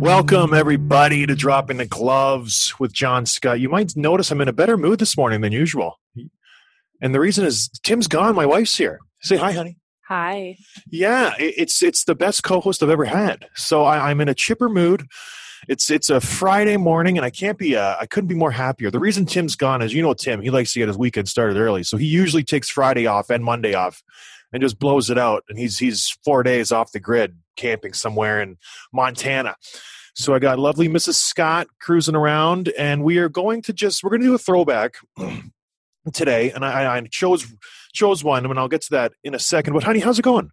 Welcome, everybody, to Dropping the Gloves with John Scott. You might notice I'm in a better mood this morning than usual. And the reason is Tim's gone. My wife's here. Say hi, honey. Hi. Yeah, it's it's the best co-host I've ever had. So I, am in a chipper mood. It's it's a Friday morning, and I can't be uh, I couldn't be more happier. The reason Tim's gone is you know Tim. He likes to get his weekend started early, so he usually takes Friday off and Monday off, and just blows it out. And he's he's four days off the grid, camping somewhere in Montana. So I got lovely Mrs. Scott cruising around, and we are going to just we're going to do a throwback today, and I, I chose chose one, and I'll get to that in a second. But honey, how's it going?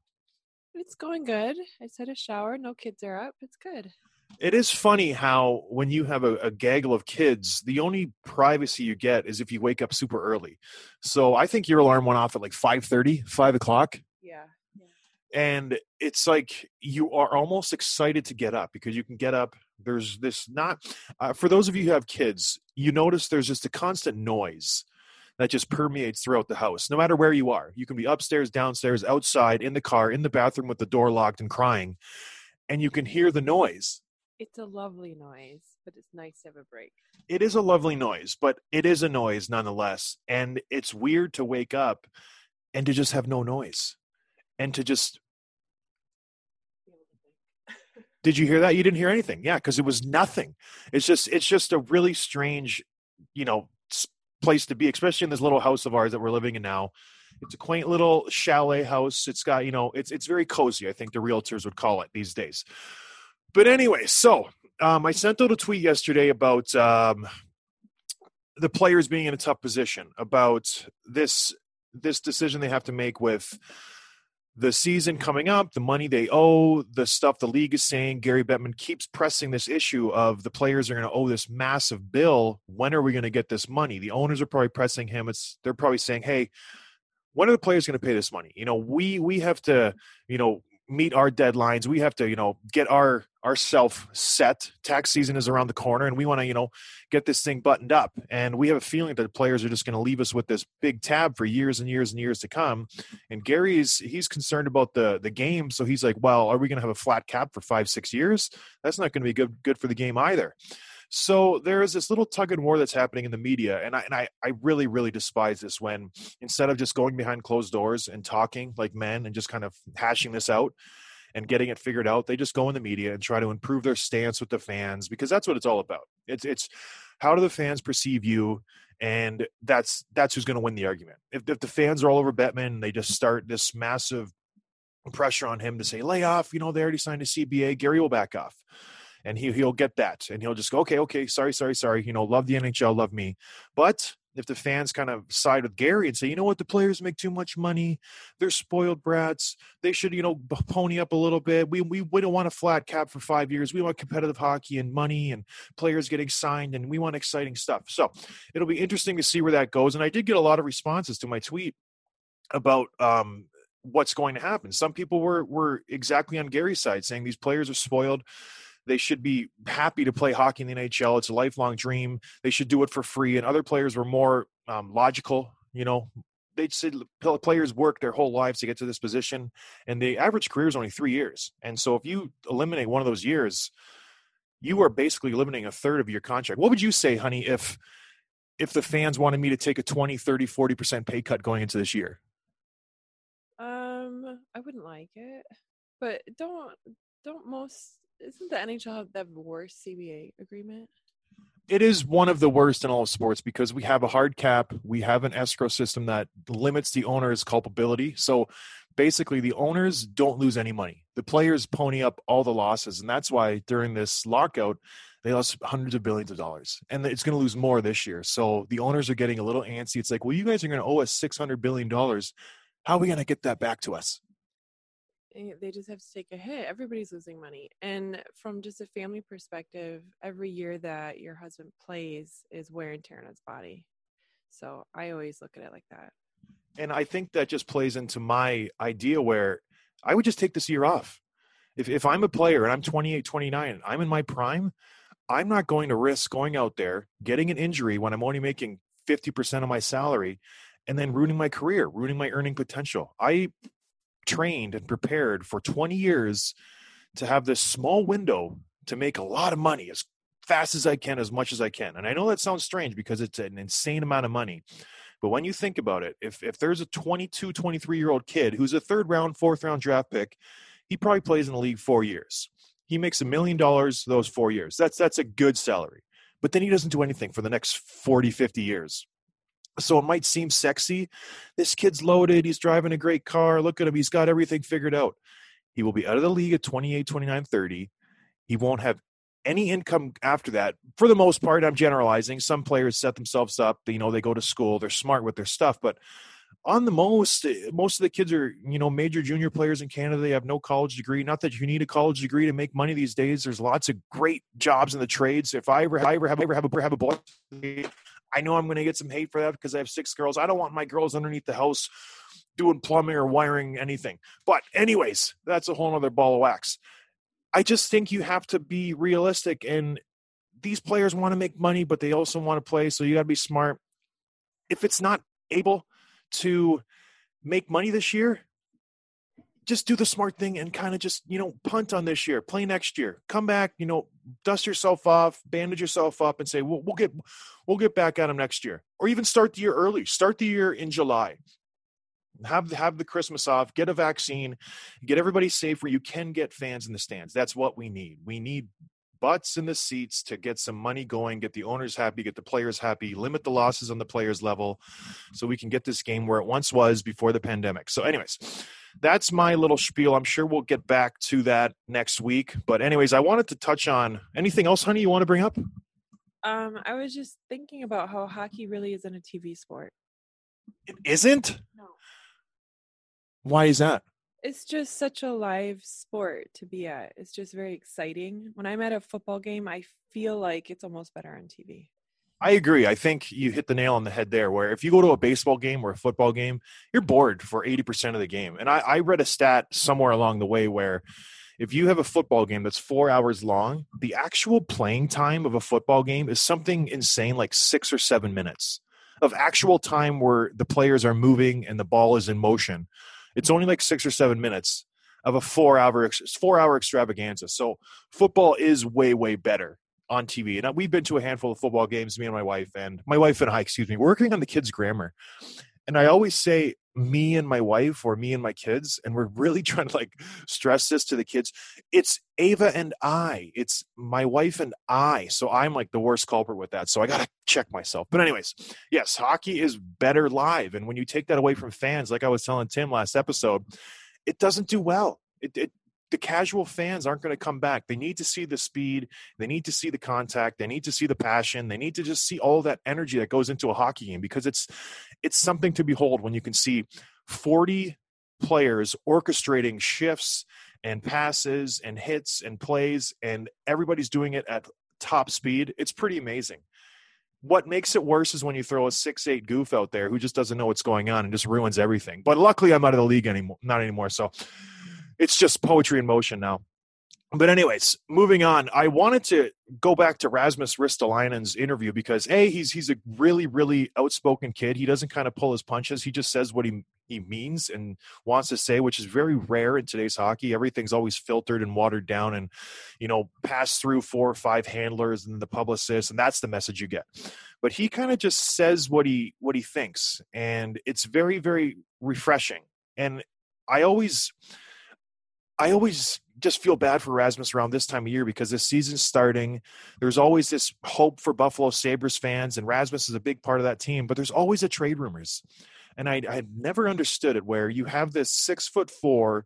It's going good. I just had a shower. No kids are up. It's good. It is funny how when you have a, a, gaggle of kids, the only privacy you get is if you wake up super early. So I think your alarm went off at like 5.30, 5 o'clock. Yeah and it's like you are almost excited to get up because you can get up there's this not uh, for those of you who have kids you notice there's just a constant noise that just permeates throughout the house no matter where you are you can be upstairs downstairs outside in the car in the bathroom with the door locked and crying and you can hear the noise it's a lovely noise but it's nice to have a break it is a lovely noise but it is a noise nonetheless and it's weird to wake up and to just have no noise and to just did you hear that? You didn't hear anything. Yeah, because it was nothing. It's just it's just a really strange, you know, place to be, especially in this little house of ours that we're living in now. It's a quaint little chalet house. It's got, you know, it's it's very cozy, I think the realtors would call it these days. But anyway, so um, I sent out a tweet yesterday about um, the players being in a tough position, about this this decision they have to make with the season coming up, the money they owe, the stuff the league is saying. Gary Bettman keeps pressing this issue of the players are going to owe this massive bill. When are we going to get this money? The owners are probably pressing him. It's they're probably saying, "Hey, when are the players going to pay this money? You know, we we have to, you know, meet our deadlines. We have to, you know, get our ourself set. Tax season is around the corner, and we want to, you know, get this thing buttoned up. And we have a feeling that the players are just going to leave us with this big tab for years and years and years to come. And Gary's he's concerned about the the game, so he's like, well, are we going to have a flat cap for five six years? That's not going to be good good for the game either. So there is this little tug and war that's happening in the media, and I and I, I really really despise this when instead of just going behind closed doors and talking like men and just kind of hashing this out and getting it figured out, they just go in the media and try to improve their stance with the fans because that's what it's all about. It's it's how do the fans perceive you and that's that's who's going to win the argument. If, if the fans are all over Bettman they just start this massive pressure on him to say lay off, you know they already signed a CBA, Gary will back off and he he'll get that and he'll just go okay okay sorry sorry sorry you know love the nhl love me but if the fans kind of side with Gary and say, you know what, the players make too much money, they're spoiled brats, they should, you know, pony up a little bit. We we, we don't want a flat cap for five years. We want competitive hockey and money and players getting signed, and we want exciting stuff. So it'll be interesting to see where that goes. And I did get a lot of responses to my tweet about um, what's going to happen. Some people were were exactly on Gary's side, saying these players are spoiled. They should be happy to play hockey in the NHL. It's a lifelong dream. They should do it for free. And other players were more um, logical. You know, they said players work their whole lives to get to this position, and the average career is only three years. And so, if you eliminate one of those years, you are basically eliminating a third of your contract. What would you say, honey, if if the fans wanted me to take a 20, 30, 40% pay cut going into this year? Um, I wouldn't like it, but don't don't most isn't the NHL the worst CBA agreement? It is one of the worst in all of sports because we have a hard cap, we have an escrow system that limits the owner's culpability. So basically, the owners don't lose any money. The players pony up all the losses, and that's why during this lockout. They lost hundreds of billions of dollars, and it's going to lose more this year. So the owners are getting a little antsy. It's like, well, you guys are going to owe us six hundred billion dollars how are we going to get that back to us? Eh, they just have to take a hit. Everybody's losing money. And from just a family perspective, every year that your husband plays is wear and tear on his body. So I always look at it like that. And I think that just plays into my idea where I would just take this year off. If, if I'm a player and I'm 28, 29, I'm in my prime, I'm not going to risk going out there, getting an injury when I'm only making 50% of my salary and then ruining my career, ruining my earning potential. I trained and prepared for 20 years to have this small window to make a lot of money as fast as I can, as much as I can. And I know that sounds strange because it's an insane amount of money. But when you think about it, if, if there's a 22, 23 year old kid who's a third round, fourth round draft pick, he probably plays in the league four years. He makes a million dollars those four years. That's that's a good salary. But then he doesn't do anything for the next 40, 50 years. So it might seem sexy. This kid's loaded. He's driving a great car. Look at him. He's got everything figured out. He will be out of the league at 28, 29, 30. He won't have any income after that. For the most part, I'm generalizing. Some players set themselves up. You know, they go to school. They're smart with their stuff. But on the most, eh, most of the kids are, you know, major junior players in Canada. They have no college degree. Not that you need a college degree to make money these days. There's lots of great jobs in the trades. If I ever, I ever have, ever have a, have a boy, I know I'm going to get some hate for that because I have six girls. I don't want my girls underneath the house doing plumbing or wiring anything. But, anyways, that's a whole other ball of wax. I just think you have to be realistic and these players want to make money, but they also want to play. So you got to be smart. If it's not able to make money this year, just do the smart thing and kind of just you know punt on this year play next year come back you know dust yourself off bandage yourself up and say we'll, we'll get we'll get back at them next year or even start the year early start the year in july. Have have the christmas off get a vaccine get everybody safe where you can get fans in the stands. That's what we need. We need butts in the seats to get some money going, get the owners happy, get the players happy, limit the losses on the players level so we can get this game where it once was before the pandemic. So, anyways, that's my little spiel. I'm sure we'll get back to that next week. But, anyways, I wanted to touch on anything else, honey, you want to bring up? Um, I was just thinking about how hockey really isn't a TV sport. It isn't? No. Why is that? it's just such a live sport to be at. It's just very exciting. When I'm at a football game, I feel like it's almost better on TV. I agree. I think you hit the nail on the head there. Where if you go to a baseball game or a football game, you're bored for 80% of the game. And I, I read a stat somewhere along the way where if you have a football game that's four hours long, the actual playing time of a football game is something insane like six or seven minutes of actual time where the players are moving and the ball is in motion. It's only like six or seven minutes of a four hour four hour extravaganza. So football is way way better on TV. And we've been to a handful of football games, me and my wife, and my wife and I, excuse me, working on the kids' grammar. And I always say me and my wife or me and my kids, and we're really trying to like stress this to the kids. It's Ava and I. It's my wife and I. So I'm like the worst culprit with that. So I gotta check myself. But anyways, yes, hockey is better live. And when you take that away from fans, like I was telling Tim last episode, it doesn't do well. It, it the casual fans aren't going to come back. They need to see the speed, they need to see the contact, they need to see the passion, they need to just see all that energy that goes into a hockey game because it's it's something to behold when you can see 40 players orchestrating shifts and passes and hits and plays and everybody's doing it at top speed. It's pretty amazing. What makes it worse is when you throw a six eight goof out there who just doesn't know what's going on and just ruins everything. But luckily, I'm out of the league anymore, not anymore. So it's just poetry in motion now. But anyways, moving on. I wanted to go back to Rasmus Ristolainen's interview because a he's he's a really really outspoken kid. He doesn't kind of pull his punches. He just says what he he means and wants to say, which is very rare in today's hockey. Everything's always filtered and watered down, and you know passed through four or five handlers and the publicist, and that's the message you get. But he kind of just says what he what he thinks, and it's very very refreshing. And I always I always just feel bad for Rasmus around this time of year because this season's starting. There's always this hope for Buffalo Sabres fans, and Rasmus is a big part of that team, but there's always a trade rumors. And I, I never understood it where you have this six foot four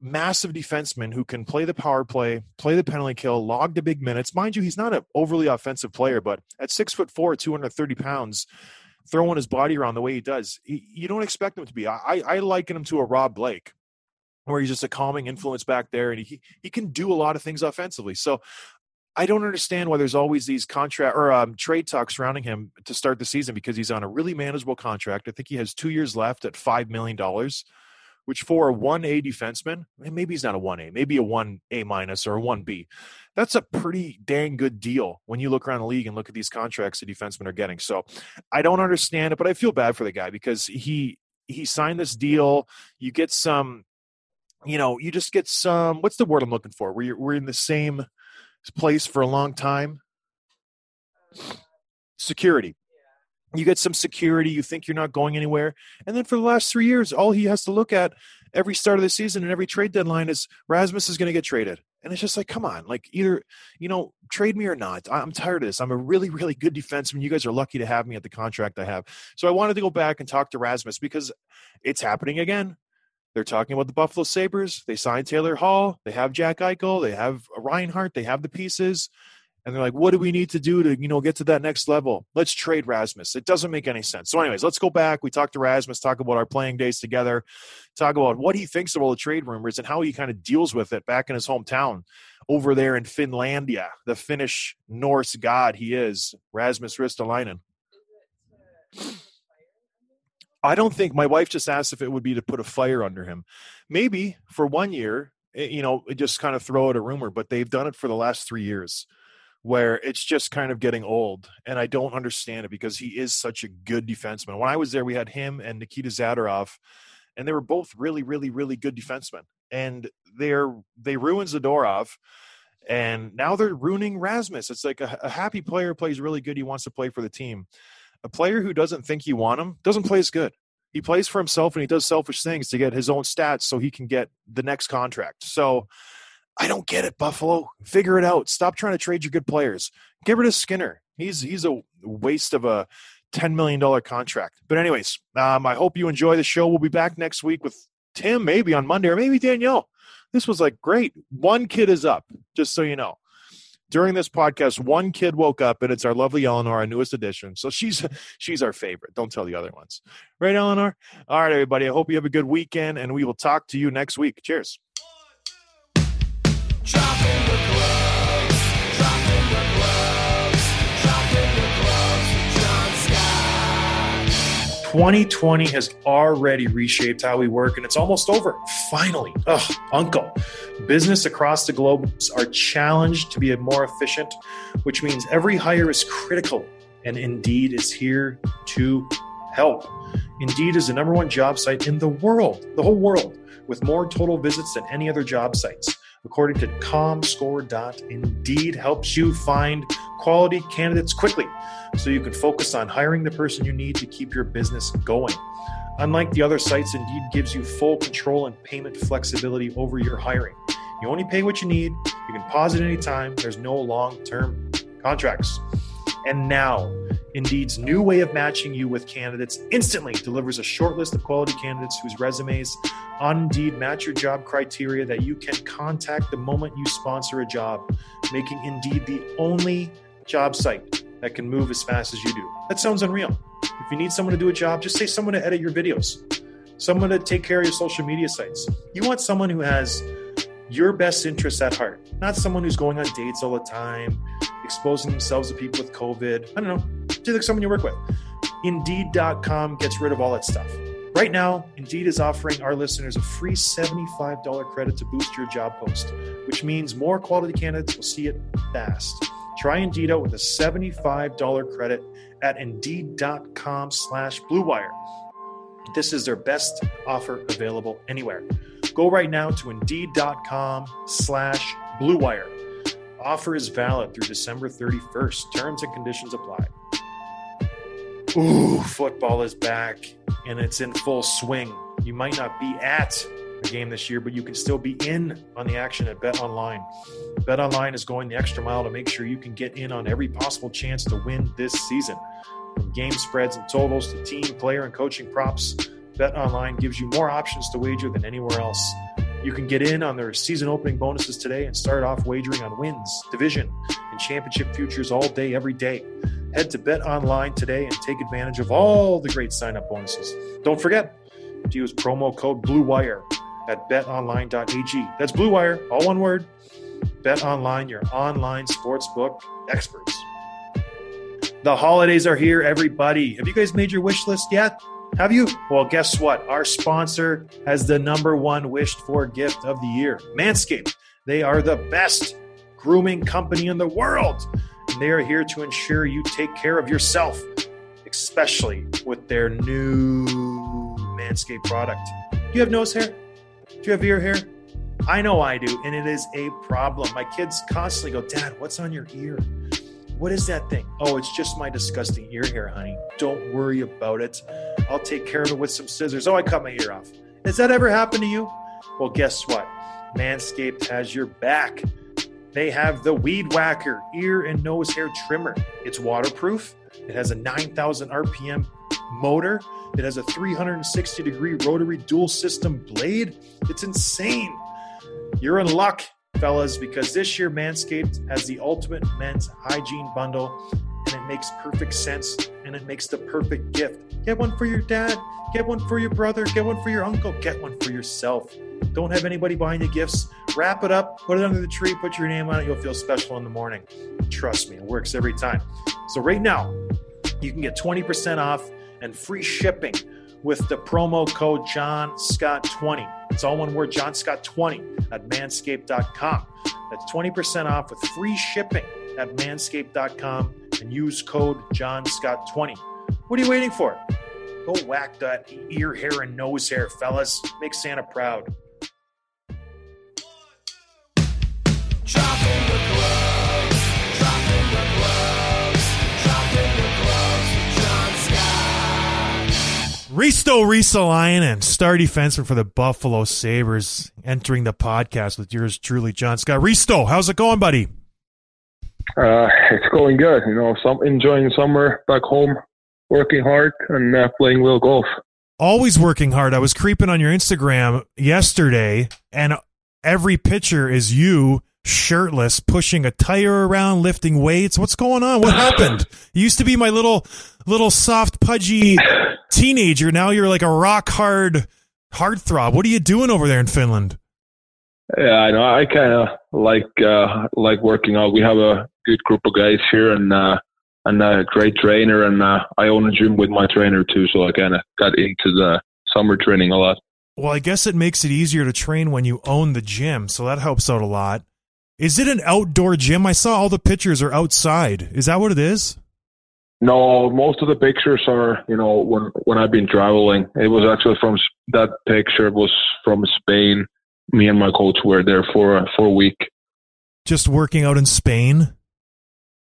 massive defenseman who can play the power play, play the penalty kill, log the big minutes. Mind you, he's not an overly offensive player, but at six foot four, 230 pounds, throwing his body around the way he does, he, you don't expect him to be. I, I liken him to a Rob Blake where he's just a calming influence back there and he he can do a lot of things offensively. So I don't understand why there's always these contract or um, trade talks surrounding him to start the season because he's on a really manageable contract. I think he has two years left at five million dollars, which for a one A defenseman, maybe he's not a one A, maybe a one A minus or a one B. That's a pretty dang good deal when you look around the league and look at these contracts the defensemen are getting. So I don't understand it, but I feel bad for the guy because he he signed this deal. You get some you know, you just get some. What's the word I'm looking for? We're we're in the same place for a long time. Security. You get some security. You think you're not going anywhere, and then for the last three years, all he has to look at every start of the season and every trade deadline is Rasmus is going to get traded. And it's just like, come on, like either, you know, trade me or not. I'm tired of this. I'm a really, really good defenseman. You guys are lucky to have me at the contract I have. So I wanted to go back and talk to Rasmus because it's happening again. They're talking about the Buffalo Sabres. They signed Taylor Hall. They have Jack Eichel. They have Reinhart. They have the pieces. And they're like, what do we need to do to, you know, get to that next level? Let's trade Rasmus. It doesn't make any sense. So, anyways, let's go back. We talked to Rasmus, talk about our playing days together, talk about what he thinks of all the trade rumors and how he kind of deals with it back in his hometown over there in Finlandia, the Finnish Norse god he is, Rasmus Ristolainen. I don't think my wife just asked if it would be to put a fire under him. Maybe for one year, eh, you know, just kind of throw out a rumor, but they've done it for the last three years where it's just kind of getting old. And I don't understand it because he is such a good defenseman. When I was there, we had him and Nikita Zadorov, and they were both really, really, really good defensemen. And they're they ruined Zadorov, and now they're ruining Rasmus. It's like a, a happy player plays really good. He wants to play for the team a player who doesn't think you want him doesn't play as good. He plays for himself and he does selfish things to get his own stats so he can get the next contract. So I don't get it, Buffalo. Figure it out. Stop trying to trade your good players. Get rid of Skinner. He's he's a waste of a ten million dollar contract. But anyways, um, I hope you enjoy the show. We'll be back next week with Tim, maybe on Monday, or maybe Danielle. This was like great. One kid is up, just so you know during this podcast, one kid woke up, and it's our lovely Eleanor, our newest addition. So she's she's our favorite. Don't tell the other ones, right, Eleanor? All right, everybody. I hope you have a good weekend, and we will talk to you next week. Cheers. 2020 has already reshaped how we work, and it's almost over. Finally, ugh, uncle. Business across the globe are challenged to be more efficient, which means every hire is critical, and Indeed is here to help. Indeed is the number one job site in the world, the whole world, with more total visits than any other job sites. According to ComScore.Indeed, helps you find quality candidates quickly so you can focus on hiring the person you need to keep your business going. Unlike the other sites, Indeed gives you full control and payment flexibility over your hiring. You only pay what you need, you can pause at any time, there's no long term contracts. And now, Indeed's new way of matching you with candidates instantly delivers a short list of quality candidates whose resumes on Indeed match your job criteria that you can contact the moment you sponsor a job, making Indeed the only job site that can move as fast as you do. That sounds unreal. If you need someone to do a job, just say someone to edit your videos, someone to take care of your social media sites. You want someone who has your best interests at heart, not someone who's going on dates all the time, exposing themselves to people with COVID. I don't know, just like someone you work with. Indeed.com gets rid of all that stuff. Right now, Indeed is offering our listeners a free $75 credit to boost your job post, which means more quality candidates will see it fast. Try Indeed out with a $75 credit at Indeed.com slash BlueWire. This is their best offer available anywhere. Go right now to Indeed.com slash BlueWire. Offer is valid through December 31st. Terms and conditions apply. Ooh, football is back and it's in full swing. You might not be at a game this year, but you can still be in on the action at Bet Online. Bet Online is going the extra mile to make sure you can get in on every possible chance to win this season. From game spreads and totals to team, player, and coaching props, Bet Online gives you more options to wager than anywhere else. You can get in on their season opening bonuses today and start off wagering on wins, division, and championship futures all day, every day. Head to Bet Online today and take advantage of all the great sign up bonuses. Don't forget to use promo code BLUEWIRE at betonline.ag. That's BLUEWIRE, all one word. Bet Online, your online sportsbook experts. The holidays are here, everybody. Have you guys made your wish list yet? Have you? Well, guess what? Our sponsor has the number one wished for gift of the year Manscaped. They are the best grooming company in the world. And they are here to ensure you take care of yourself, especially with their new Manscaped product. Do you have nose hair? Do you have ear hair? I know I do, and it is a problem. My kids constantly go, Dad, what's on your ear? What is that thing? Oh, it's just my disgusting ear hair, honey. Don't worry about it. I'll take care of it with some scissors. Oh, I cut my ear off. Has that ever happened to you? Well, guess what? Manscaped has your back. They have the Weed Whacker ear and nose hair trimmer. It's waterproof. It has a 9,000 RPM motor. It has a 360 degree rotary dual system blade. It's insane. You're in luck, fellas, because this year Manscaped has the ultimate men's hygiene bundle and it makes perfect sense and it makes the perfect gift. Get one for your dad, get one for your brother, get one for your uncle, get one for yourself. Don't have anybody buying you gifts. Wrap it up, put it under the tree, put your name on it. You'll feel special in the morning. Trust me, it works every time. So, right now, you can get 20% off and free shipping with the promo code John Scott 20. It's all one word, John Scott 20 at manscaped.com. That's 20% off with free shipping at manscaped.com and use code John Scott 20. What are you waiting for? Go whack that ear hair and nose hair, fellas. Make Santa proud. Risto Ristolainen, star defenseman for the Buffalo Sabres, entering the podcast with yours truly, John Scott. Risto, how's it going, buddy? Uh, it's going good. You know, some enjoying summer back home, working hard and uh, playing little golf. Always working hard. I was creeping on your Instagram yesterday, and every picture is you shirtless, pushing a tire around, lifting weights. What's going on? What happened? You used to be my little, little soft, pudgy teenager. Now you're like a rock hard heartthrob. What are you doing over there in Finland? Yeah, I know. I kind of like uh, like working out. We have a good group of guys here, and uh, and a great trainer, and uh, I own a gym with my trainer too. So I kind of got into the summer training a lot. Well, I guess it makes it easier to train when you own the gym, so that helps out a lot. Is it an outdoor gym? I saw all the pictures are outside. Is that what it is? No, most of the pictures are, you know, when when I've been traveling. It was actually from that picture was from Spain. Me and my coach were there for for a week. Just working out in Spain?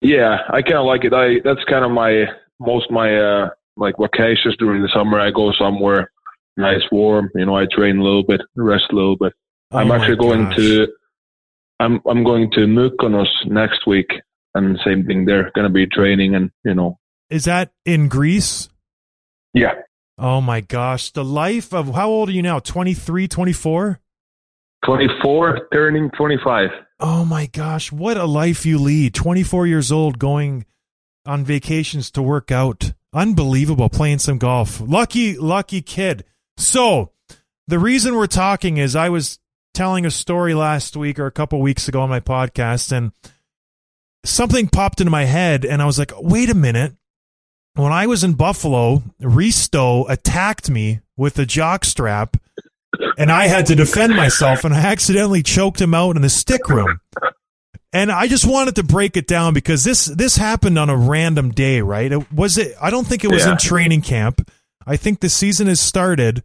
Yeah, I kind of like it. I that's kind of my most my uh like vacations during the summer. I go somewhere nice, warm. You know, I train a little bit, rest a little bit. Oh I'm actually going gosh. to I'm I'm going to Mykonos next week, and same thing there. Going to be training and you know is that in Greece? Yeah, Oh my gosh, the life of how old are you now? 23, 24? 24, turning 25. Oh my gosh, what a life you lead. 24 years old going on vacations to work out. Unbelievable playing some golf. Lucky lucky kid. So, the reason we're talking is I was telling a story last week or a couple weeks ago on my podcast and something popped into my head and I was like, "Wait a minute. When I was in Buffalo, Risto attacked me with a jock strap and I had to defend myself and I accidentally choked him out in the stick room. And I just wanted to break it down because this this happened on a random day, right? It was it I don't think it was Yeah. in training camp. I think the season has started.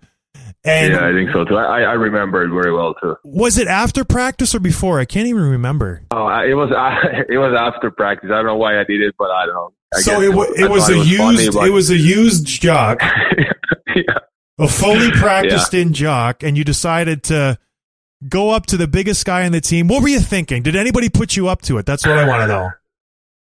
And yeah, I think so too. I, I remember it very well too. was it after practice or before? I can't even remember. Oh, it was it was after practice. I don't know why I did it, but I don't know. I so it, I it was thought a used funny, but- it was a used jock, yeah. A fully practiced in jock, and you decided to go up to the biggest guy on the team. What were you thinking? Did anybody put you up to it? That's what I want to know.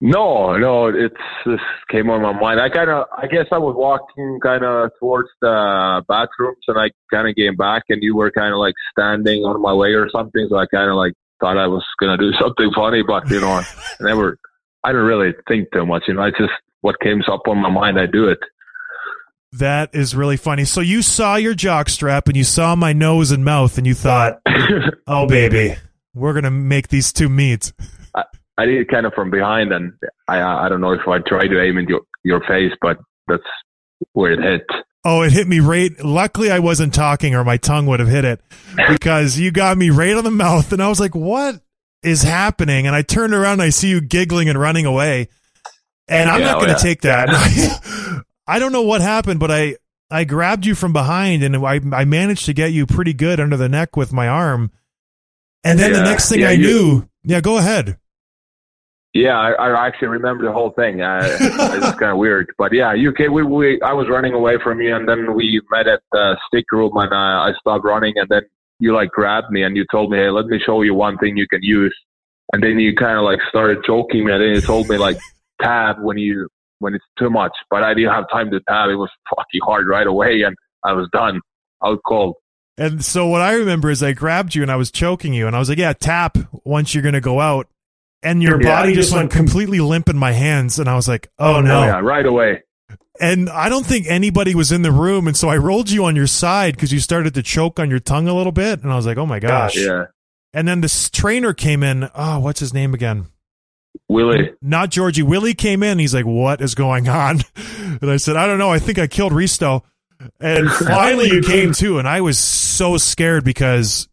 No, no, it's this came on my mind. I kind of, I guess I was walking kind of towards the bathrooms, and I kind of came back, and you were kind of like standing on my way or something. So I kind of like thought I was gonna do something funny, but you know, I never, I didn't really think too much. You know, I just what came up on my mind, I do it. That is really funny. So you saw your jock strap and you saw my nose and mouth and you thought, "Oh baby, we're going to make these two meet." I did it kind of from behind, and I, I don't know if I tried to aim in your your face, but that's where it hit. Oh, it hit me right. Luckily I wasn't talking or my tongue would have hit it because you got me right on the mouth and I was like, "What is happening?" And I turned around and I see you giggling and running away. And I'm Yeah, not oh, going to yeah. take that. I don't know what happened, but I I grabbed you from behind and I I managed to get you pretty good under the neck with my arm. And then the next thing yeah, I knew, yeah, go ahead. Yeah, I, I actually remember the whole thing. Uh, it's kind of weird, but yeah, you came. We, we I was running away from you, and then we met at the stick room, and uh, I stopped running, and then you like grabbed me, and you told me, "Hey, let me show you one thing you can use." And then you kind of like started choking me, and then you told me like tab when you when it's too much, but I didn't have time to tab. It was fucking hard right away, and I was done. Out cold. And so what I remember is I grabbed you and I was choking you and I was like, "Yeah, tap once you're going to go out." And your Yeah, body just just went completely limp in my hands and I was like, "Oh no." Oh, yeah, right away. And I don't think anybody was in the room and so I rolled you on your side cuz you started to choke on your tongue a little bit and I was like, "Oh my gosh." Yeah, And then this trainer came in. Oh, what's his name again? Willie. Not Georgie. Willie came in. He's like, "What is going on?" And I said, "I don't know. I think I killed Risto." And finally, you came to, and I was so scared because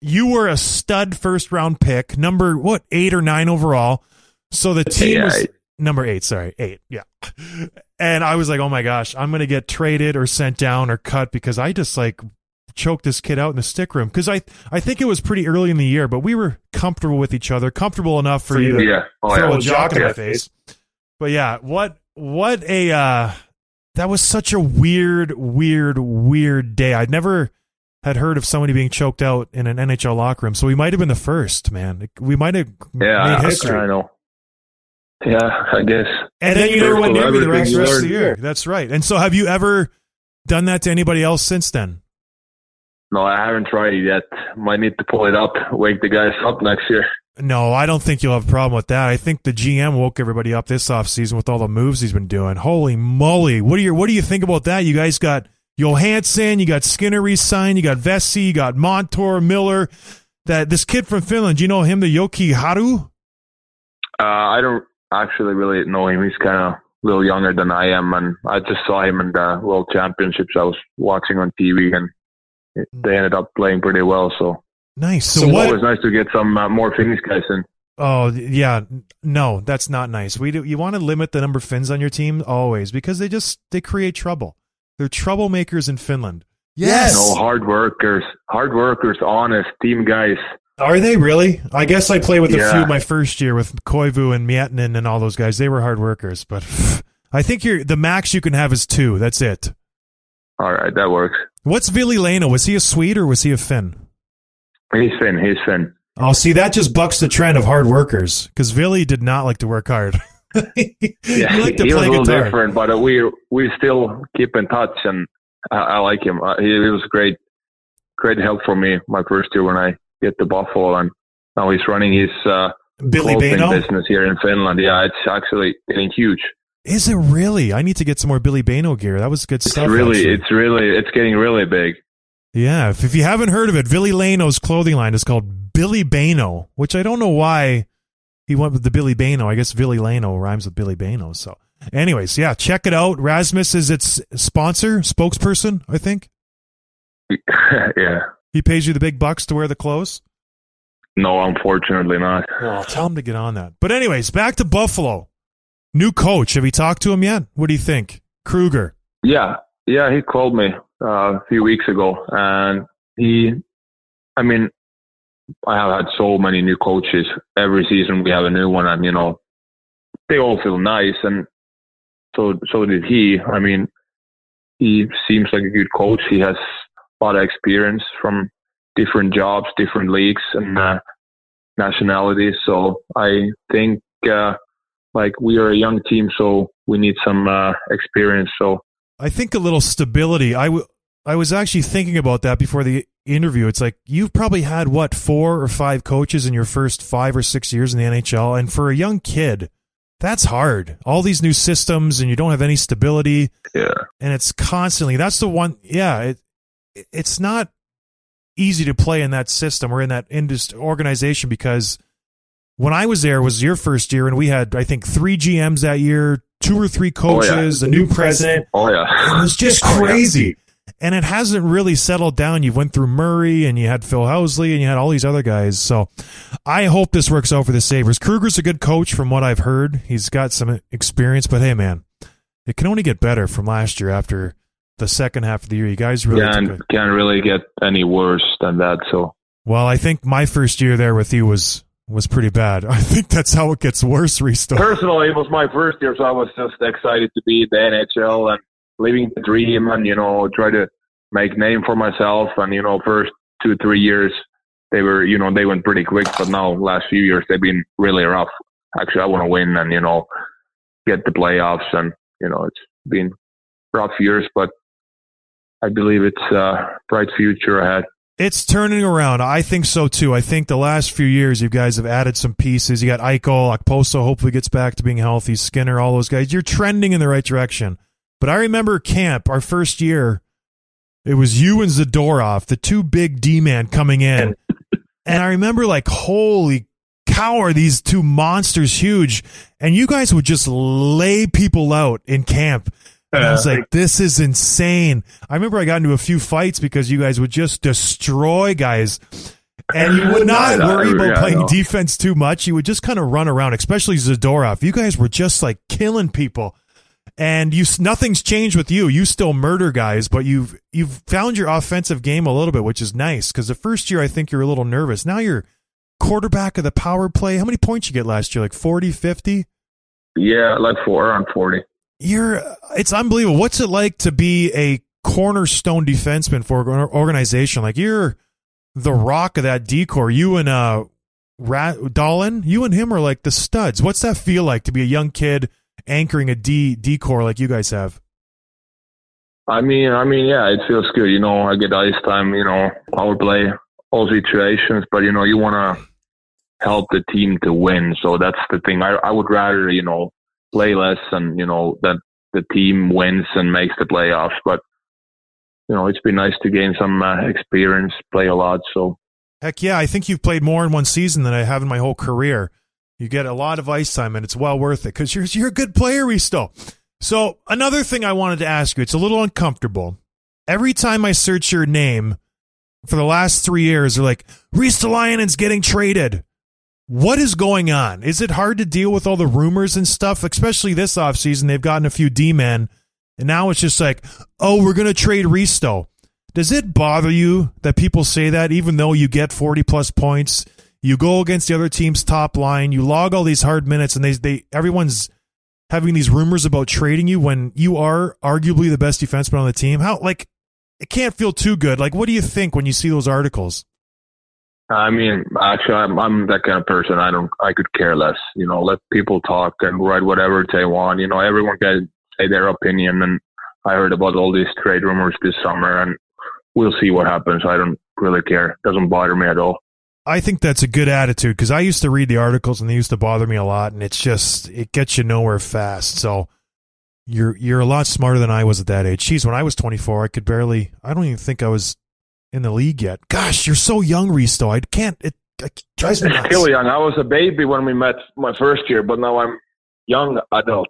you were a stud first round pick, number what eight or nine overall. So the team Yeah, was number eight. Sorry, eight. Yeah. And I was like, "Oh my gosh, I'm gonna get traded or sent down or cut because I just like." Choked this kid out in the stick room because I I think it was pretty early in the year, but we were comfortable with each other, comfortable enough for you to Yeah, oh, throw yeah. a jock in Yeah. my face. But yeah, what what a uh that was such a weird, weird, weird day. I'd never had heard of somebody being choked out in an NHL locker room, so we might have been the first, man. We might have Yeah, made history. I know. Yeah, I guess. and then you never went near me the rest, rest of the year. That's right. And so, have you ever done that to anybody else since then? No, I haven't tried it yet. Might need to pull it up, wake the guys up next year. No, I don't think you'll have a problem with that. I think the GM woke everybody up this offseason with all the moves he's been doing. Holy moly. What do you what do you think about that? You guys got Johansson, you got Skinner re-signed, you got Vesey, you got Montour, Miller. That this kid from Finland, do you know him, the Jokiharju? Uh, I don't actually really know him. He's kind of a little younger than I am, and I just saw him in the World Championships I was watching on TV, and they ended up playing pretty well. So, Nice. So, it's what? always nice to get some uh, more Finnish guys in. Oh yeah, no, that's not nice. We do. You want to limit the number of Finns on your team always because they just they create trouble. They're troublemakers in Finland. Yes. No hard workers, hard workers, honest team guys. Are they really? I guess I played with a Yeah. few my first year with Koivu and Miettinen and all those guys. They were hard workers, but I think you're the max you can have is two. That's it. All right, that works. What's Ville Leino? Was he a Swede or was he a Finn? He's Finn. He's Finn. Oh, see, that just bucks the trend of hard workers because Ville did not like to work hard. Yeah, you like to he was play a little guitar. different, but we we still keep in touch, and I, I like him. Uh, he, he was great, great help for me my first year when I get to Buffalo, and now he's running his uh, Billy clothing Bano? business here in Finland. Yeah, it's actually getting huge. Is it really? I need to get some more Billebeino gear. That was good It's stuff. really, actually. it's really, it's getting really big. Yeah, if, if you haven't heard of it, Billy Lano's clothing line is called Billebeino, which I don't know why he went with the Billebeino. I guess Billy Lano rhymes with Billebeino. So, anyways, yeah, check it out. Rasmus is its sponsor, spokesperson, I think. yeah. He pays you the big bucks to wear the clothes. No, unfortunately not. Well, tell him to get on that. But anyways, back to Buffalo. New coach. Have you talked to him yet? What do you think? Krueger. Yeah, yeah, he called me uh, a few weeks ago, and he, I mean, I have had so many new coaches. Every season we have a new one, and you know, they all feel nice, and so so did he. I mean, he seems like a good coach. He has a lot of experience from different jobs, different leagues, and uh, nationalities. So I think, uh, like, we are a young team, so we need some uh, experience. So I think a little stability. I, w- I was actually thinking about that before the interview. It's like you've probably had what four or five coaches in your first five or six years in the NHL, and for a young kid, that's hard. All these new systems, and you don't have any stability, yeah. and it's constantly. That's the one. Yeah, it, it's not easy to play in that system or in that industry organization because when I was there it was your first year, and we had I think three GMs that year, two or three Oh, yeah. coaches, a new president. Oh yeah. It was just oh, crazy. And it hasn't really settled down. You went through Murray and you had Phil Housley and you had all these other guys. So I hope this works out for the Sabres. Krueger's a good coach from what I've heard. He's got some experience, but hey, man, it can only get better from last year after the second half of the year. You guys really Can't took it. can't really get any worse than that. So Well, I think my first year there with you was was pretty bad. I think that's how it gets worse, Risto. personally, it was my first year, so I was just excited to be in the NHL and living the dream, and you know, try to make name for myself. And you know, first two three years they were, you know, they went pretty quick, but now last few years they've been really rough. Actually, I want to win and you know get the playoffs, and you know, it's been rough years, but I believe it's a bright future ahead. It's turning around. I think so too. I think the last few years, you guys have added some pieces. You got Eichel, Okposo hopefully gets back to being healthy, Skinner, all those guys. You're trending in the right direction. But I remember camp, our first year, it was you and Zadorov, the two big D man coming in. And I remember like, holy cow, are these two monsters huge? And you guys would just lay people out in camp. And I was like, this is insane. I remember I got into a few fights because you guys would just destroy guys. And you would not worry about playing defense too much. You would just kind of run around, especially Zadorov. You guys were just like killing people. And you nothing's changed with you. You still murder guys, but you've you've found your offensive game a little bit, which is nice. Because the first year I think you're a little nervous. Now you're quarterback of the power play. How many points you get last year? Like 40, 50? Yeah, like four around forty. You're it's unbelievable what's it like to be a cornerstone defenseman for an organization like you're the rock of that D corps you and uh Rat Dahlin you and him are like the studs what's that feel like to be a young kid anchoring a D decor like you guys have I mean, I mean, yeah, it feels good. You know, I get ice time. You know, power play, all situations. But you know, you want to help the team to win. So that's the thing. I I would rather you know play less and you know that the team wins and makes the playoffs. But you know, it's been nice to gain some uh, experience, play a lot. So heck yeah I think you've played more in one season than I have in my whole career you get a lot of ice time and it's well worth it because you're you're a good player Risto so another thing I wanted to ask you it's a little uncomfortable every time I search your name for the last three years, they're like, Ristolainen's getting traded. What is going on? Is it hard to deal with all the rumors and stuff? Especially this offseason, they've gotten a few D men, and now it's just like, oh, we're going to trade Risto. Does it bother you that people say that even though you get 40 plus points, you go against the other team's top line, you log all these hard minutes, and they, they everyone's having these rumors about trading you when you are arguably the best defenseman on the team? How, like, it can't feel too good. Like, what do you think when you see those articles? I mean, actually, I'm, I'm that kind of person. I don't, I could care less. You know, let people talk and write whatever they want. You know, everyone can say their opinion. And I heard about all these trade rumors this summer, and we'll see what happens. I don't really care. Doesn't bother me at all. I think that's a good attitude because I used to read the articles and they used to bother me a lot, and it's just it gets you nowhere fast. So you're you're a lot smarter than I was at that age. Geez, when I was 24, I could barely. I don't even think I was in the league yet. Gosh, you're so young, Risto. I can't. It, it drives me nuts. Still young. I was a baby when we met my first year, but now I'm young adult.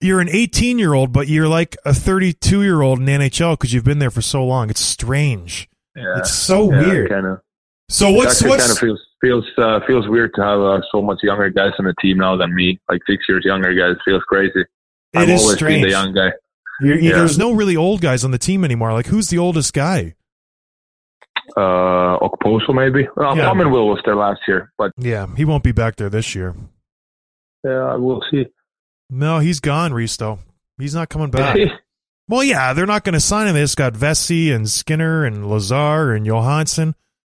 You're an 18 year old, but you're like a 32 year old in NHL because you've been there for so long. It's strange. Yeah, It's so yeah, weird. Kind of. So what's what's kind of feels feels uh, feels weird to have uh, so much younger guys on the team now than me. Like six years younger guys feels crazy. It I've is always strange. been the young guy. Yeah. There's no really old guys on the team anymore. Like who's the oldest guy? Uh, Okposo maybe. Well, Yeah. Pominville was there last year, but Yeah, he won't be back there this year. yeah, we'll see. No, he's gone, Risto. He's not coming back. Well, yeah, they're not going to sign him. They just got Vesey and Skinner and Lazar and Johansson.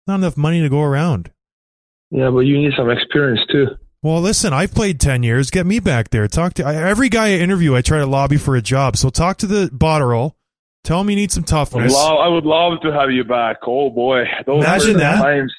Not enough money to go around. yeah, but you need some experience too. Well, listen, I've played 10 years. Get me back there. Talk to I, every guy I interview, I try to lobby for a job. So talk to the Botterill. Tell him you need some I would, toughness. love, I would love to have you back. Oh boy, those Imagine that. times.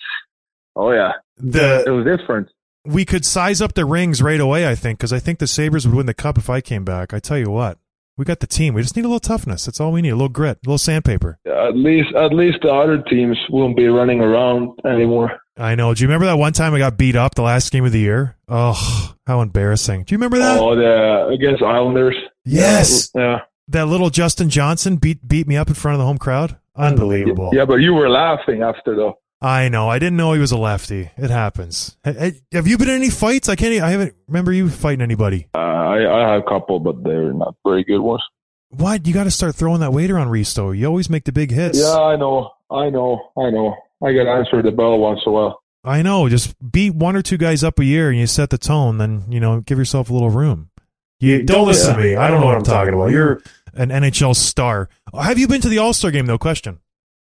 Oh yeah, the it was different. we could size up the rings right away, I think, because I think the Sabres would win the cup if I came back. I tell you what, we got the team. We just need a little toughness. That's all we need. A little grit, a little sandpaper. At least, at least the other teams won't be running around anymore. I know. Do you remember that one time I got beat up the last game of the year? Oh, how embarrassing. Do you remember that? Oh, the against Islanders. Yes. Yeah. That little Justin Johnson beat beat me up in front of the home crowd. Unbelievable. Yeah, but you were laughing after though. I know. I didn't know he was a lefty. It happens. Ha- ha- Have you been in any fights? I can't. I haven't remember you fighting anybody. Uh, I I have a couple, but they're not very good ones. What? You got to start throwing that weight around Risto. You always make the big hits. Yeah, I know, I know, I know. I got answered the bell once in a while. I know. Just beat one or two guys up a year and you set the tone. Then you know, give yourself a little room. You don't listen to me. I don't know what I'm talking about. You're an NHL star. Have you been to the All Star game? though? question.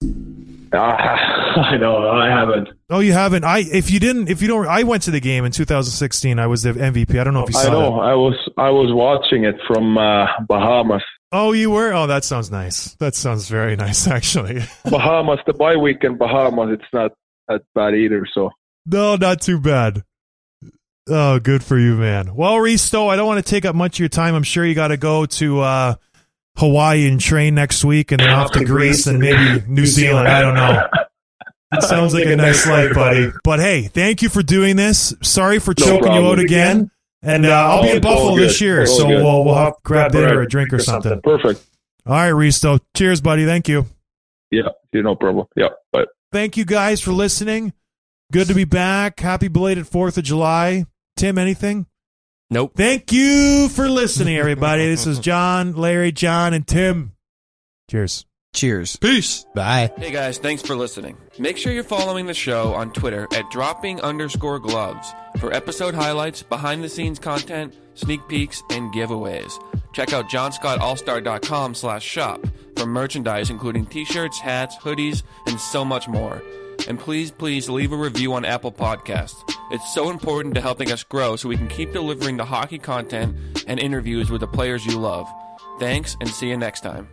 Uh, I know, I haven't. Oh, you haven't. I if you didn't, if you don't, I went to the game in 2016. I was the MVP. I don't know if you I saw know. that. I was I was watching it from uh, Bahamas. Oh, you were. Oh, that sounds nice. That sounds very nice, actually. Bahamas, the bye week in Bahamas, it's not that bad either. So no, not too bad. Oh, good for you, man. Well, Risto, I don't want to take up much of your time. I'm sure you got to go to uh, Hawaii and train next week, and then off to Greece and maybe New Zealand. I don't know. It sounds like a nice life, buddy. But hey, thank you for doing this. Sorry for No choking you out again. And uh, I'll be in Buffalo this year, so good. we'll we'll have grab dinner or a drink or something. perfect. All right, Risto. Cheers, buddy. Thank you. Yeah, no problem. Yeah, but Thank you guys for listening. Good to be back. Happy belated 4th of July. Tim, anything? Nope. Thank you for listening, everybody. this is John, Larry, John, and Tim. Cheers. Cheers. Peace. Bye. Hey guys, thanks for listening. Make sure you're following the show on Twitter at dropping underscore gloves for episode highlights, behind the scenes content, sneak peeks, and giveaways. Check out johnscottallstar.com slash shop for merchandise including t-shirts, hats, hoodies, and so much more. And please, please leave a review on Apple Podcasts. It's so important to helping us grow so we can keep delivering the hockey content and interviews with the players you love. Thanks and see you next time.